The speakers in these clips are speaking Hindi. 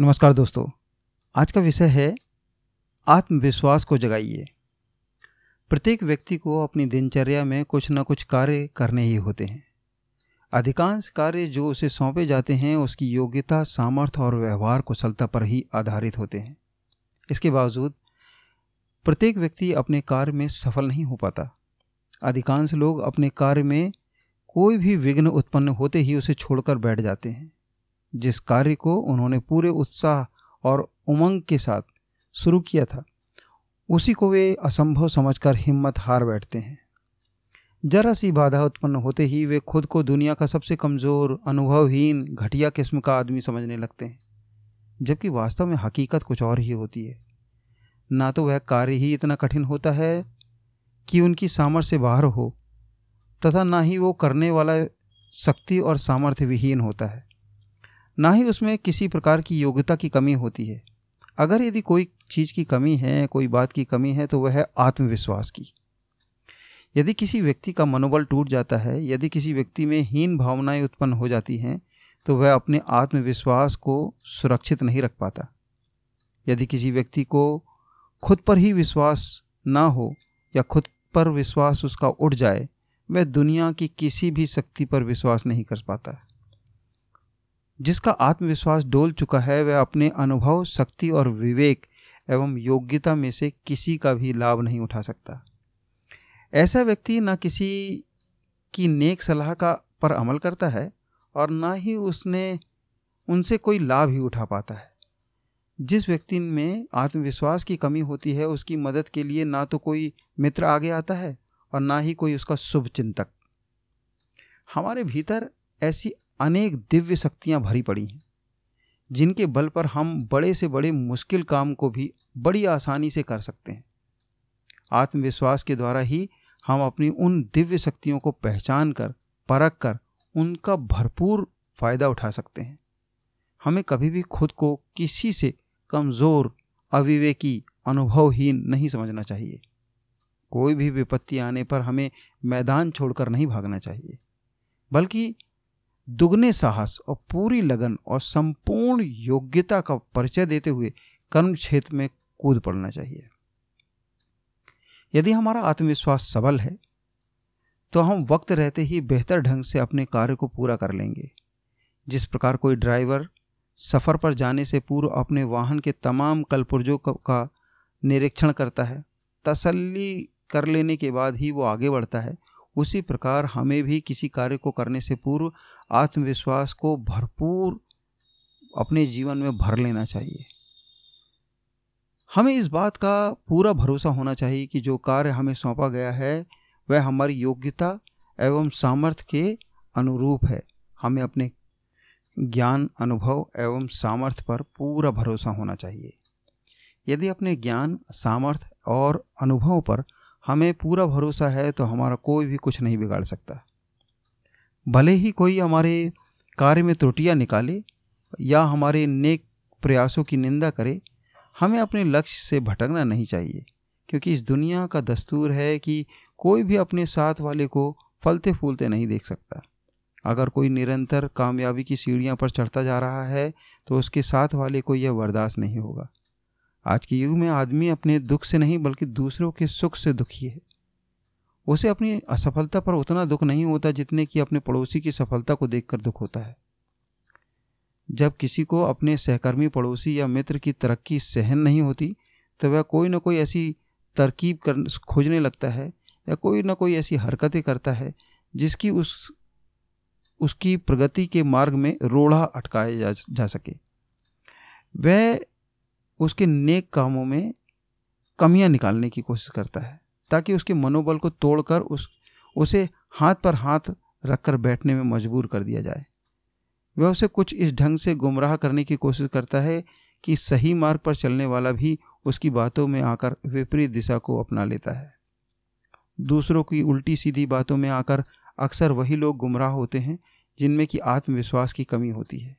नमस्कार दोस्तों, आज का विषय है आत्मविश्वास को जगाइए। प्रत्येक व्यक्ति को अपनी दिनचर्या में कुछ न कुछ कार्य करने ही होते हैं। अधिकांश कार्य जो उसे सौंपे जाते हैं, उसकी योग्यता, सामर्थ्य और व्यवहार कुशलता पर ही आधारित होते हैं। इसके बावजूद, प्रत्येक व्यक्ति अपने कार्य में सफल नहीं हो पाता। अधिकांश लोग अपने कार्य में कोई भी विघ्न उत्पन्न होते ही उसे छोड़कर बैठ जाते हैं। जिस कार्य को उन्होंने पूरे उत्साह और उमंग के साथ शुरू किया था, उसी को वे असंभव समझकर हिम्मत हार बैठते हैं। जरा सी बाधा उत्पन्न होते ही वे खुद को दुनिया का सबसे कमज़ोर, अनुभवहीन, घटिया किस्म का आदमी समझने लगते हैं, जबकि वास्तव में हकीकत कुछ और ही होती है। ना तो वह कार्य ही इतना कठिन होता है कि उनकी सामर्थ्य से बाहर हो, तथा ना ही वो करने वाला शक्ति और सामर्थ्य विहीन होता है। ना ही उसमें किसी प्रकार की योग्यता की कमी होती है। अगर यदि कोई चीज़ की कमी है, कोई बात की कमी है तो वह है आत्मविश्वास की। यदि किसी व्यक्ति का मनोबल टूट जाता है, यदि किसी व्यक्ति में हीन भावनाएँ उत्पन्न हो जाती हैं तो वह अपने आत्मविश्वास को सुरक्षित नहीं रख पाता। यदि किसी व्यक्ति को खुद पर ही विश्वास ना हो या खुद पर विश्वास उसका उठ जाए, वह दुनिया की किसी भी शक्ति पर विश्वास नहीं कर पाता। जिसका आत्मविश्वास डोल चुका है, वह अपने अनुभव, शक्ति और विवेक एवं योग्यता में से किसी का भी लाभ नहीं उठा सकता। ऐसा व्यक्ति न किसी की नेक सलाह का पर अमल करता है और ना ही उसने, उनसे कोई लाभ ही उठा पाता है। जिस व्यक्ति में आत्मविश्वास की कमी होती है, उसकी मदद के लिए ना तो कोई मित्र आगे आता है और ना ही कोई उसका शुभ चिंतक। हमारे भीतर ऐसी अनेक दिव्य शक्तियाँ भरी पड़ी हैं, जिनके बल पर हम बड़े से बड़े मुश्किल काम को भी बड़ी आसानी से कर सकते हैं। आत्मविश्वास के द्वारा ही हम अपनी उन दिव्य शक्तियों को पहचान कर, परख कर, उनका भरपूर फ़ायदा उठा सकते हैं। हमें कभी भी खुद को किसी से कमज़ोर, अविवेकी, अनुभवहीन नहीं समझना चाहिए। कोई भी विपत्ति आने पर हमें मैदान छोड़कर नहीं भागना चाहिए, बल्कि दुगने साहस और पूरी लगन और संपूर्ण योग्यता का परिचय देते हुए कर्म क्षेत्र में कूद पड़ना चाहिए। यदि हमारा आत्मविश्वास सबल है तो हम वक्त रहते ही बेहतर ढंग से अपने कार्य को पूरा कर लेंगे। जिस प्रकार कोई ड्राइवर सफ़र पर जाने से पूर्व अपने वाहन के तमाम कलपुर्जों का निरीक्षण करता है, तसल्ली कर लेने के बाद ही वो आगे बढ़ता है, उसी प्रकार हमें भी किसी कार्य को करने से पूर्व आत्मविश्वास को भरपूर अपने जीवन में भर लेना चाहिए। हमें इस बात का पूरा भरोसा होना चाहिए कि जो कार्य हमें सौंपा गया है, वह हमारी योग्यता एवं सामर्थ्य के अनुरूप है। हमें अपने ज्ञान, अनुभव एवं सामर्थ्य पर पूरा भरोसा होना चाहिए। यदि अपने ज्ञान, सामर्थ्य और अनुभव पर हमें पूरा भरोसा है तो हमारा कोई भी कुछ नहीं बिगाड़ सकता। भले ही कोई हमारे कार्य में त्रुटियाँ निकाले या हमारे नेक प्रयासों की निंदा करे, हमें अपने लक्ष्य से भटकना नहीं चाहिए, क्योंकि इस दुनिया का दस्तूर है कि कोई भी अपने साथ वाले को फलते फूलते नहीं देख सकता। अगर कोई निरंतर कामयाबी की सीढ़ियाँ पर चढ़ता जा रहा है तो उसके साथ वाले को यह बर्दाश्त नहीं होगा। आज के युग में आदमी अपने दुख से नहीं, बल्कि दूसरों के सुख से दुखी है। उसे अपनी असफलता पर उतना दुख नहीं होता जितने कि अपने पड़ोसी की सफलता को देखकर दुख होता है। जब किसी को अपने सहकर्मी पड़ोसी या मित्र की तरक्की सहन नहीं होती तो वह कोई ना कोई ऐसी तरकीब कर खोजने लगता है या कोई ना कोई ऐसी हरकतें करता है जिसकी उस उसकी प्रगति के मार्ग में रोड़ा अटकाया जा, जा सके। वह उसके नेक कामों में कमियाँ निकालने की कोशिश करता है। ताकि उसके मनोबल को तोड़कर उस, उसे हाथ पर हाथ रखकर बैठने में मजबूर कर दिया जाए। वह उसे कुछ इस ढंग से गुमराह करने की कोशिश करता है कि सही मार्ग पर चलने वाला भी उसकी बातों में आकर विपरीत दिशा को अपना लेता है। दूसरों की उल्टी सीधी बातों में आकर अक्सर वही लोग गुमराह होते हैं जिनमें कि आत्मविश्वास की कमी होती है।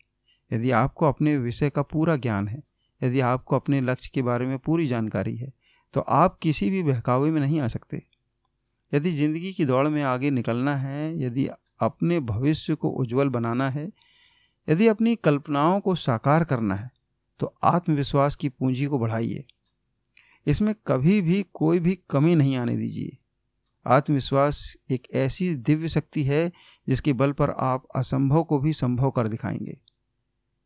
यदि आपको अपने विषय का पूरा ज्ञान है, यदि आपको अपने लक्ष्य के बारे में पूरी जानकारी है तो आप किसी भी बहकावे में नहीं आ सकते। यदि ज़िंदगी की दौड़ में आगे निकलना है, यदि अपने भविष्य को उज्जवल बनाना है, यदि अपनी कल्पनाओं को साकार करना है तो आत्मविश्वास की पूंजी को बढ़ाइए। इसमें कभी भी कोई भी कमी नहीं आने दीजिए। आत्मविश्वास एक ऐसी दिव्य शक्ति है जिसके बल पर आप असंभव को भी संभव कर दिखाएँगे।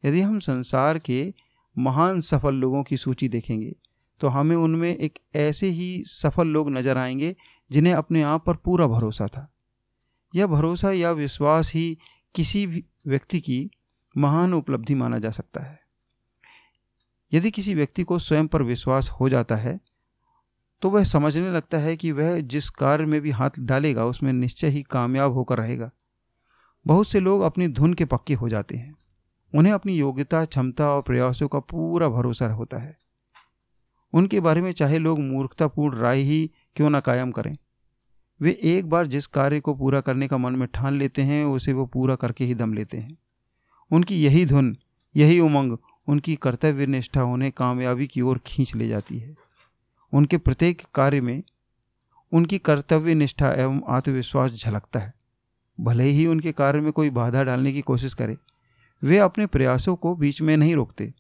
यदि हम संसार के महान सफल लोगों की सूची देखेंगे तो हमें उनमें एक ऐसे ही सफल लोग नज़र आएँगे जिन्हें अपने आप पर पूरा भरोसा था। यह भरोसा या विश्वास ही किसी भी व्यक्ति की महान उपलब्धि माना जा सकता है। यदि किसी व्यक्ति को स्वयं पर विश्वास हो जाता है तो वह समझने लगता है कि वह जिस कार्य में भी हाथ डालेगा, उसमें निश्चय ही कामयाब होकर रहेगा। बहुत से लोग अपनी धुन के पक्के हो जाते हैं। उन्हें अपनी योग्यता, क्षमता और प्रयासों का पूरा भरोसा होता है। उनके बारे में चाहे लोग मूर्खतापूर्ण राय ही क्यों ना कायम करें। वे एक बार जिस कार्य को पूरा करने का मन में ठान लेते हैं, उसे वो पूरा करके ही दम लेते हैं। उनकी यही धुन, यही उमंग, उनकी कर्तव्य निष्ठा उन्हें कामयाबी की ओर खींच ले जाती है। उनके प्रत्येक कार्य में उनकी कर्तव्य निष्ठा एवं आत्मविश्वास झलकता है। भले ही उनके कार्य में कोई बाधा डालने की कोशिश करे, वे अपने प्रयासों को बीच में नहीं रोकते।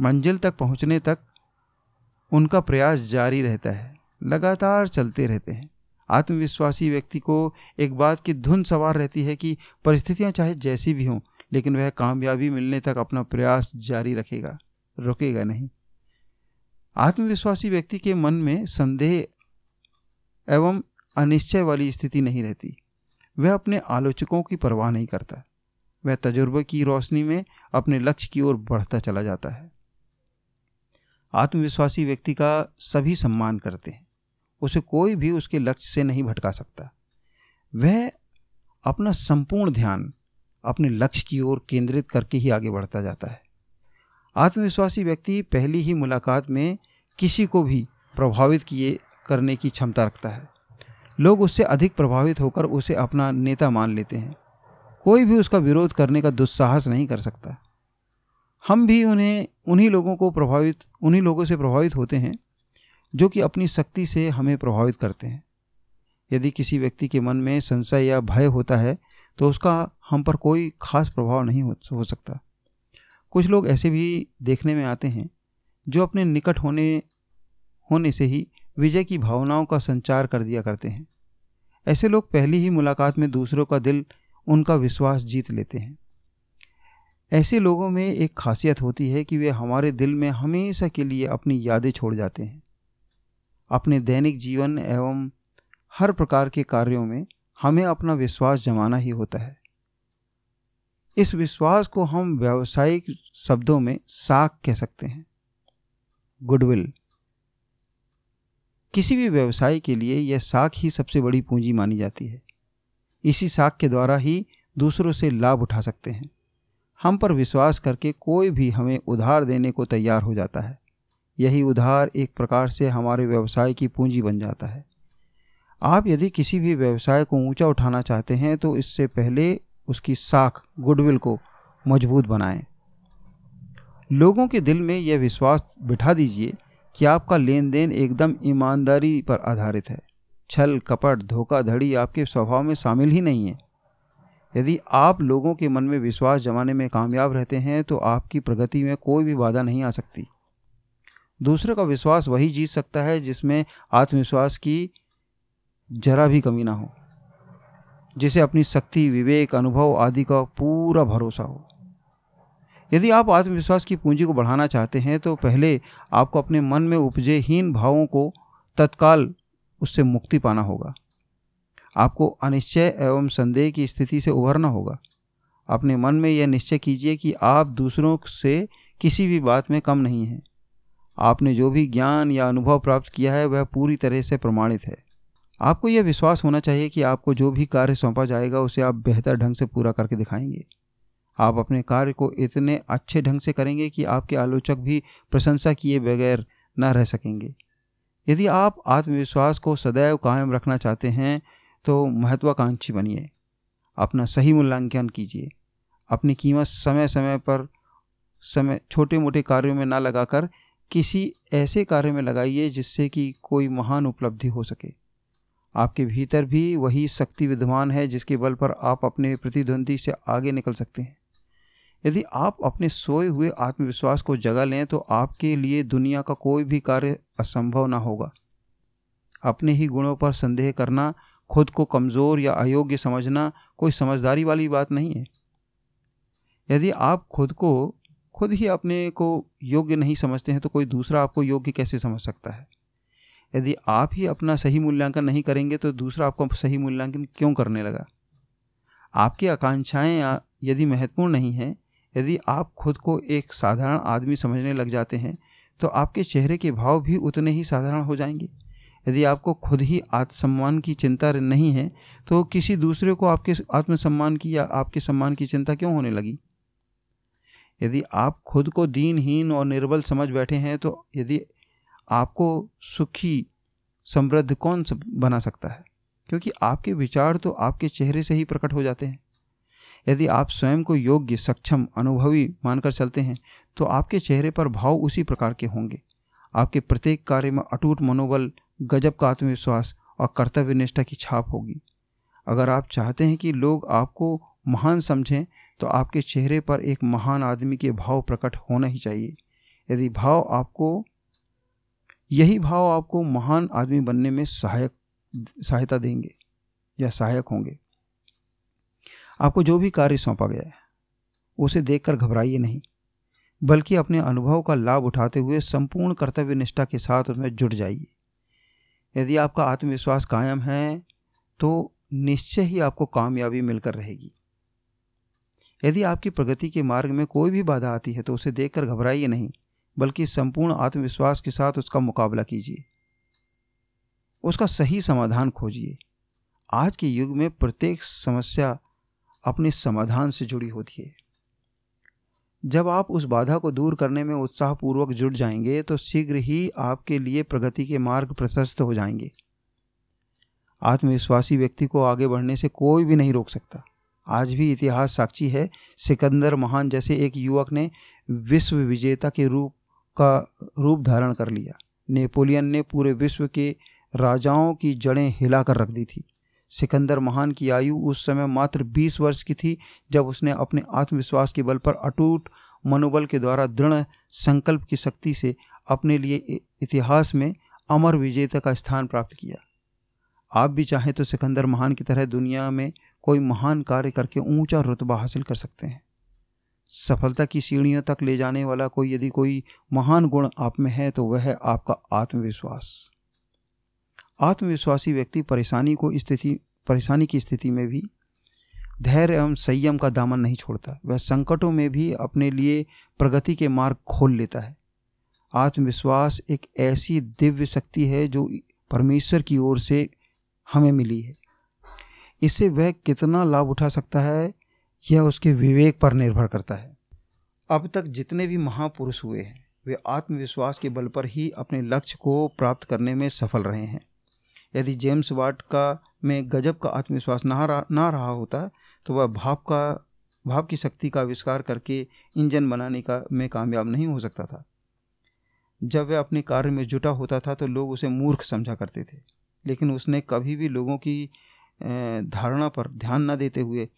मंजिल तक पहुँचने तक उनका प्रयास जारी रहता है, लगातार चलते रहते हैं। आत्मविश्वासी व्यक्ति को एक बात की धुन सवार रहती है कि परिस्थितियाँ चाहे जैसी भी हों, लेकिन वह कामयाबी मिलने तक अपना प्रयास जारी रखेगा, रुकेगा नहीं। आत्मविश्वासी व्यक्ति के मन में संदेह एवं अनिश्चय वाली स्थिति नहीं रहती। वह अपने आलोचकों की परवाह नहीं करता। वह तजुर्बे की रोशनी में अपने लक्ष्य की ओर बढ़ता चला जाता है। आत्मविश्वासी व्यक्ति का सभी सम्मान करते हैं। उसे कोई भी उसके लक्ष्य से नहीं भटका सकता। वह अपना संपूर्ण ध्यान अपने लक्ष्य की ओर केंद्रित करके ही आगे बढ़ता जाता है। आत्मविश्वासी व्यक्ति पहली ही मुलाकात में किसी को भी प्रभावित किए, करने की क्षमता रखता है। लोग उससे अधिक प्रभावित होकर उसे अपना नेता मान लेते हैं। कोई भी उसका विरोध करने का दुस्साहस नहीं कर सकता। हम भी उन्हें उन्हीं लोगों को प्रभावित उन्हीं लोगों से प्रभावित होते हैं जो कि अपनी शक्ति से हमें प्रभावित करते हैं। यदि किसी व्यक्ति के मन में संशय या भय होता है तो उसका हम पर कोई खास प्रभाव नहीं हो, सकता। कुछ लोग ऐसे भी देखने में आते हैं जो अपने निकट होने होने से ही विजय की भावनाओं का संचार कर दिया करते हैं। ऐसे लोग पहली ही मुलाकात में दूसरों का दिल उनका विश्वास जीत लेते हैं। ऐसे लोगों में एक खासियत होती है कि वे हमारे दिल में हमेशा के लिए अपनी यादें छोड़ जाते हैं। अपने दैनिक जीवन एवं हर प्रकार के कार्यों में हमें अपना विश्वास जमाना ही होता है। इस विश्वास को हम व्यावसायिक शब्दों में साख कह सकते हैं। गुडविल। किसी भी व्यवसाय के लिए यह साख ही सबसे बड़ी पूंजी मानी जाती है। इसी साख के द्वारा ही दूसरों से लाभ उठा सकते हैं। हम पर विश्वास करके कोई भी हमें उधार देने को तैयार हो जाता है। यही उधार एक प्रकार से हमारे व्यवसाय की पूंजी बन जाता है। आप यदि किसी भी व्यवसाय को ऊँचा उठाना चाहते हैं तो इससे पहले उसकी साख, गुडविल को मज़बूत बनाएँ। लोगों के दिल में यह विश्वास बिठा दीजिए कि आपका लेन देन एकदम ईमानदारी पर आधारित है। छल, कपट, धोखाधड़ी आपके स्वभाव में शामिल ही नहीं है। यदि आप लोगों के मन में विश्वास जमाने में कामयाब रहते हैं तो आपकी प्रगति में कोई भी बाधा नहीं आ सकती। दूसरे का विश्वास वही जीत सकता है, जिसमें आत्मविश्वास की जरा भी कमी ना हो, जिसे अपनी शक्ति, विवेक, अनुभव आदि का पूरा भरोसा हो। यदि आप आत्मविश्वास की पूंजी को बढ़ाना चाहते हैं तो पहले आपको अपने मन में उपजे हीन भावों को तत्काल उससे मुक्ति पाना होगा। आपको अनिश्चय एवं संदेह की स्थिति से उभरना होगा। अपने मन में यह निश्चय कीजिए कि आप दूसरों से किसी भी बात में कम नहीं हैं। आपने जो भी ज्ञान या अनुभव प्राप्त किया है, वह पूरी तरह से प्रमाणित है। आपको यह विश्वास होना चाहिए कि आपको जो भी कार्य सौंपा जाएगा, उसे आप बेहतर ढंग से पूरा करके दिखाएँगे। आप अपने कार्य को इतने अच्छे ढंग से करेंगे कि आपके आलोचक भी प्रशंसा किए बगैर न रह सकेंगे। यदि आप आत्मविश्वास को सदैव कायम रखना चाहते हैं तो महत्वाकांक्षी बनिए। अपना सही मूल्यांकन कीजिए। अपनी कीमत समय समय पर समय छोटे मोटे कार्यों में ना लगाकर किसी ऐसे कार्य में लगाइए जिससे कि कोई महान उपलब्धि हो सके। आपके भीतर भी वही शक्ति विद्यमान है जिसके बल पर आप अपने प्रतिद्वंदी से आगे निकल सकते हैं। यदि आप अपने सोए हुए आत्मविश्वास को जगा लें तो आपके लिए दुनिया का कोई भी कार्य असंभव ना होगा। अपने ही गुणों पर संदेह करना खुद को कमज़ोर या अयोग्य समझना कोई समझदारी वाली बात नहीं है। यदि आप खुद को, खुद ही अपने को योग्य नहीं समझते हैं तो कोई दूसरा आपको योग्य कैसे समझ सकता है? यदि आप ही अपना सही मूल्यांकन नहीं करेंगे तो दूसरा आपको सही मूल्यांकन क्यों करने लगा? आपकी आकांक्षाएँ यदि महत्वपूर्ण नहीं हैं, यदि आप खुद को एक साधारण आदमी समझने लग जाते हैं तो आपके चेहरे के भाव भी उतने ही साधारण हो जाएँगे। यदि आपको खुद ही आत्मसम्मान की चिंता नहीं है तो किसी दूसरे को आपके आत्मसम्मान की या आपके सम्मान की चिंता क्यों होने लगी? यदि आप खुद को दीनहीन और निर्बल समझ बैठे हैं तो यदि आपको सुखी, समृद्ध कौन बना सकता है? क्योंकि आपके विचार तो आपके चेहरे से ही प्रकट हो जाते हैं। यदि आप स्वयं को योग्य, सक्षम, अनुभवी मानकर चलते हैं तो आपके चेहरे पर भाव उसी प्रकार के होंगे। आपके प्रत्येक कार्य में अटूट मनोबल गजब का आत्मविश्वास और कर्तव्य निष्ठा की छाप होगी। अगर आप चाहते हैं कि लोग आपको महान समझें तो आपके चेहरे पर एक महान आदमी के भाव प्रकट होना ही चाहिए। यदि भाव आपको, यही भाव आपको महान आदमी बनने में सहायक, सहायता देंगे या सहायक होंगे। आपको जो भी कार्य सौंपा गया है, उसे देखकर घबराइए नहीं, बल्कि अपने अनुभव का लाभ उठाते हुए संपूर्ण कर्तव्य निष्ठा के साथ उसमें जुट जाइए। यदि आपका आत्मविश्वास कायम है तो निश्चय ही आपको कामयाबी मिलकर रहेगी। यदि आपकी प्रगति के मार्ग में कोई भी बाधा आती है तो उसे देखकर घबराइए नहीं, बल्कि संपूर्ण आत्मविश्वास के साथ उसका मुकाबला कीजिए। उसका सही समाधान खोजिए। आज के युग में प्रत्येक समस्या अपने समाधान से जुड़ी होती है। जब आप उस बाधा को दूर करने में उत्साहपूर्वक जुट जाएँगे तो शीघ्र ही आपके लिए प्रगति के मार्ग प्रशस्त हो जाएँगे। आत्मविश्वासी व्यक्ति को आगे बढ़ने से कोई भी नहीं रोक सकता। आज भी इतिहास साक्षी है, सिकंदर महान जैसे एक युवक ने विश्व विजेता के रूप का रूप धारण कर लिया। नेपोलियन ने पूरे विश्व के राजाओं की जड़ें हिलाकर रख दी थी। सिकंदर महान की आयु उस समय मात्र 20 वर्ष की थी, जब उसने अपने आत्मविश्वास के बल पर अटूट मनोबल के द्वारा दृढ़ संकल्प की शक्ति से अपने लिए इतिहास में अमर विजेता का स्थान प्राप्त किया। आप भी चाहें तो सिकंदर महान की तरह दुनिया में कोई महान कार्य करके ऊँचा रुतबा हासिल कर सकते हैं। सफलता की सीढ़ियों तक ले जाने वाला कोई यदि कोई महान गुण आप में है तो वह है आपका आत्मविश्वास। आत्मविश्वासी व्यक्ति परेशानी को स्थिति, परेशानी की स्थिति में भी धैर्य एवं संयम का दामन नहीं छोड़ता। वह संकटों में भी अपने लिए प्रगति के मार्ग खोल लेता है। आत्मविश्वास एक ऐसी दिव्य शक्ति है जो परमेश्वर की ओर से हमें मिली है। इससे वह कितना लाभ उठा सकता है, यह उसके विवेक पर निर्भर करता है। अब तक जितने भी महापुरुष हुए हैं, वे आत्मविश्वास के बल पर ही अपने लक्ष्य को प्राप्त करने में सफल रहे हैं। यदि जेम्स वाट का में गजब का आत्मविश्वास ना रहा ना रहा होता तो वह भाप का, भाप की शक्ति का आविष्कार करके इंजन बनाने का में कामयाब नहीं हो सकता था। जब वह अपने कार्य में जुटा होता था तो लोग उसे मूर्ख समझा करते थे। लेकिन उसने कभी भी लोगों की धारणा पर ध्यान न देते हुए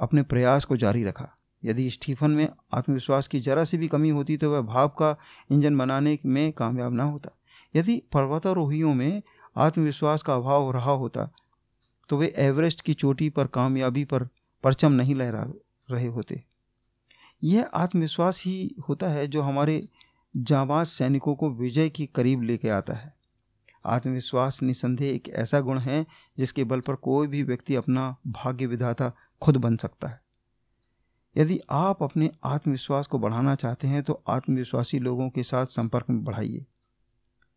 अपने प्रयास को जारी रखा। यदि स्टीफन में आत्मविश्वास की जरा सी भी कमी होती तो वह भाप का इंजन बनाने में कामयाब ना होता। यदि पर्वतारोहियों में आत्मविश्वास का अभाव रहा होता तो वे एवरेस्ट की चोटी पर कामयाबी पर परचम नहीं लहरा रहे होते। यह आत्मविश्वास ही होता है जो हमारे जाबाज सैनिकों को विजय के करीब लेके आता है। आत्मविश्वास निसंदेह एक ऐसा गुण है जिसके बल पर कोई भी व्यक्ति अपना भाग्य विधाता खुद बन सकता है। यदि आप अपने आत्मविश्वास को बढ़ाना चाहते हैं तो आत्मविश्वासी लोगों के साथ संपर्क में बढ़ाइए।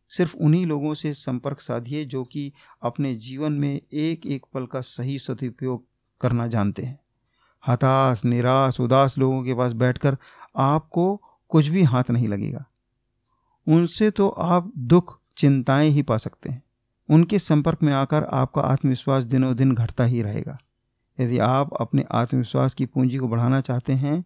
सिर्फ़ उन्हीं लोगों से संपर्क साधिए जो कि अपने जीवन में एक एक पल का सही सदुपयोग करना जानते हैं। हताश, निराश, उदास लोगों के पास बैठकर आपको कुछ भी हाथ नहीं लगेगा। उनसे तो आप दुख, चिंताएँ ही पा सकते हैं। उनके संपर्क में आकर आपका आत्मविश्वास दिनों दिन घटता ही रहेगा। यदि आप अपने आत्मविश्वास की पूंजी को बढ़ाना चाहते हैं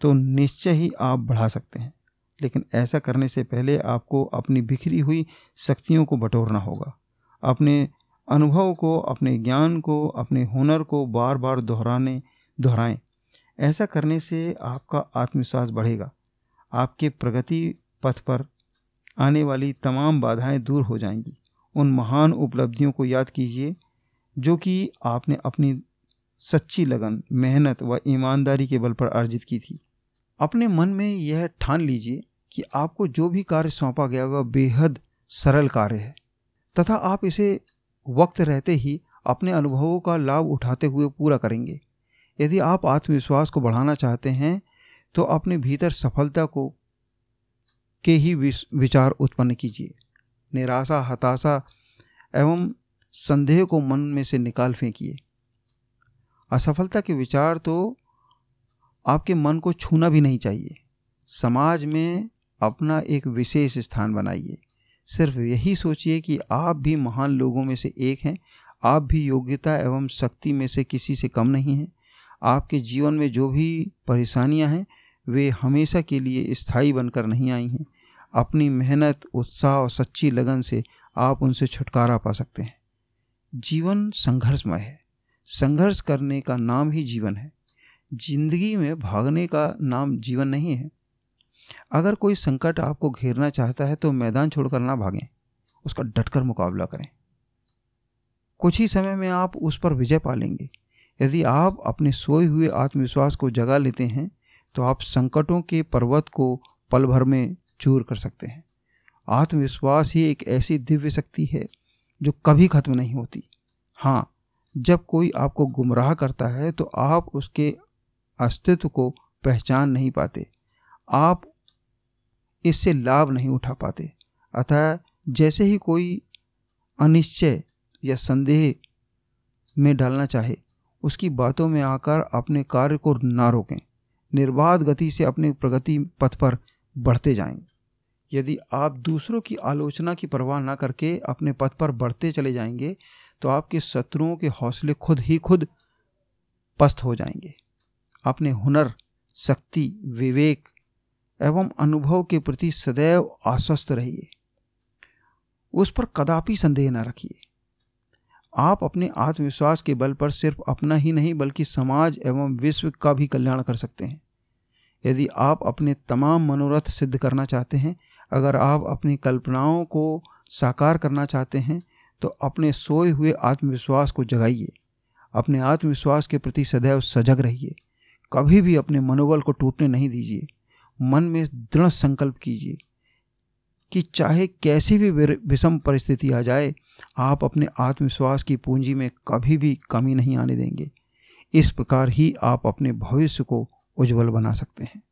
तो निश्चय ही आप बढ़ा सकते हैं। लेकिन ऐसा करने से पहले आपको अपनी बिखरी हुई शक्तियों को बटोरना होगा। अपने अनुभव को, अपने ज्ञान को, अपने हुनर को बार बार दोहराने, दोहराएँ। ऐसा करने से आपका आत्मविश्वास बढ़ेगा। आपके प्रगति पथ पर आने वाली तमाम बाधाएँ दूर हो जाएँगी। उन महान उपलब्धियों को याद कीजिए, जो कि आपने अपनी सच्ची लगन, मेहनत व ईमानदारी के बल पर अर्जित की थी। अपने मन में यह ठान लीजिए कि आपको जो भी कार्य सौंपा गया वह बेहद सरल कार्य है। तथा आप इसे वक्त रहते ही अपने अनुभवों का लाभ उठाते हुए पूरा करेंगे। यदि आप आत्मविश्वास को बढ़ाना चाहते हैं तो अपने भीतर सफलता को, के ही विचार उत्पन्न कीजिए। निराशा, हताशा एवं संदेह को मन में से निकाल फेंकिए। असफलता के विचार तो आपके मन को छूना भी नहीं चाहिए। समाज में अपना एक विशेष स्थान बनाइए। सिर्फ़ यही सोचिए कि आप भी महान लोगों में से एक हैं। आप भी योग्यता एवं शक्ति में से किसी से कम नहीं हैं। आपके जीवन में जो भी परेशानियाँ हैं, वे हमेशा के लिए स्थायी बनकर नहीं आई हैं। अपनी मेहनत, उत्साह और सच्ची लगन से आप उनसे छुटकारा पा सकते हैं। जीवन संघर्षमय है। संघर्ष करने का नाम ही जीवन है। ज़िंदगी में भागने का नाम जीवन नहीं है। अगर कोई संकट आपको घेरना चाहता है तो मैदान छोड़कर ना भागें। उसका डटकर मुकाबला करें। कुछ ही समय में आप उस पर विजय पा लेंगे यदि आप अपने सोए हुए आत्मविश्वास को जगा लेते हैं तो आप संकटों के पर्वत को पल भर में चूर कर सकते हैं। आत्मविश्वास ही एक ऐसी दिव्य शक्ति है जो कभी खत्म नहीं होती। हाँ जब कोई आपको गुमराह करता है तो आप उसके अस्तित्व को पहचान नहीं पाते। आप इससे लाभ नहीं उठा पाते। अतः जैसे ही कोई अनिश्चय या संदेह में डालना चाहे, उसकी बातों में आकर अपने कार्य को ना रोकें। निर्बाध गति से अपने प्रगति पथ पर बढ़ते जाएँगे यदि आप दूसरों की आलोचना की परवाह ना करके अपने पथ पर बढ़ते चले जाएँगे तो आपके शत्रुओं के हौसले खुद ही खुद पस्त हो जाएँगे। अपने हुनर, शक्ति, विवेक एवं अनुभव के प्रति सदैव आश्वस्त रहिए। उस पर कदापि संदेह न रखिए। आप अपने आत्मविश्वास के बल पर सिर्फ़ अपना ही नहीं, बल्कि समाज एवं विश्व का भी कल्याण कर सकते हैं। यदि आप अपने तमाम मनोरथ सिद्ध करना चाहते हैं, अगर आप अपनी कल्पनाओं को साकार करना चाहते हैं तो अपने सोए हुए आत्मविश्वास को जगाइए। अपने आत्मविश्वास के प्रति सदैव सजग रहिए। कभी भी अपने मनोबल को टूटने नहीं दीजिए। मन में दृढ़ संकल्प कीजिए कि चाहे कैसी भी विषम परिस्थिति आ जाए, आप अपने आत्मविश्वास की पूंजी में कभी भी कमी नहीं आने देंगे। इस प्रकार ही आप अपने भविष्य को उज्जवल बना सकते हैं।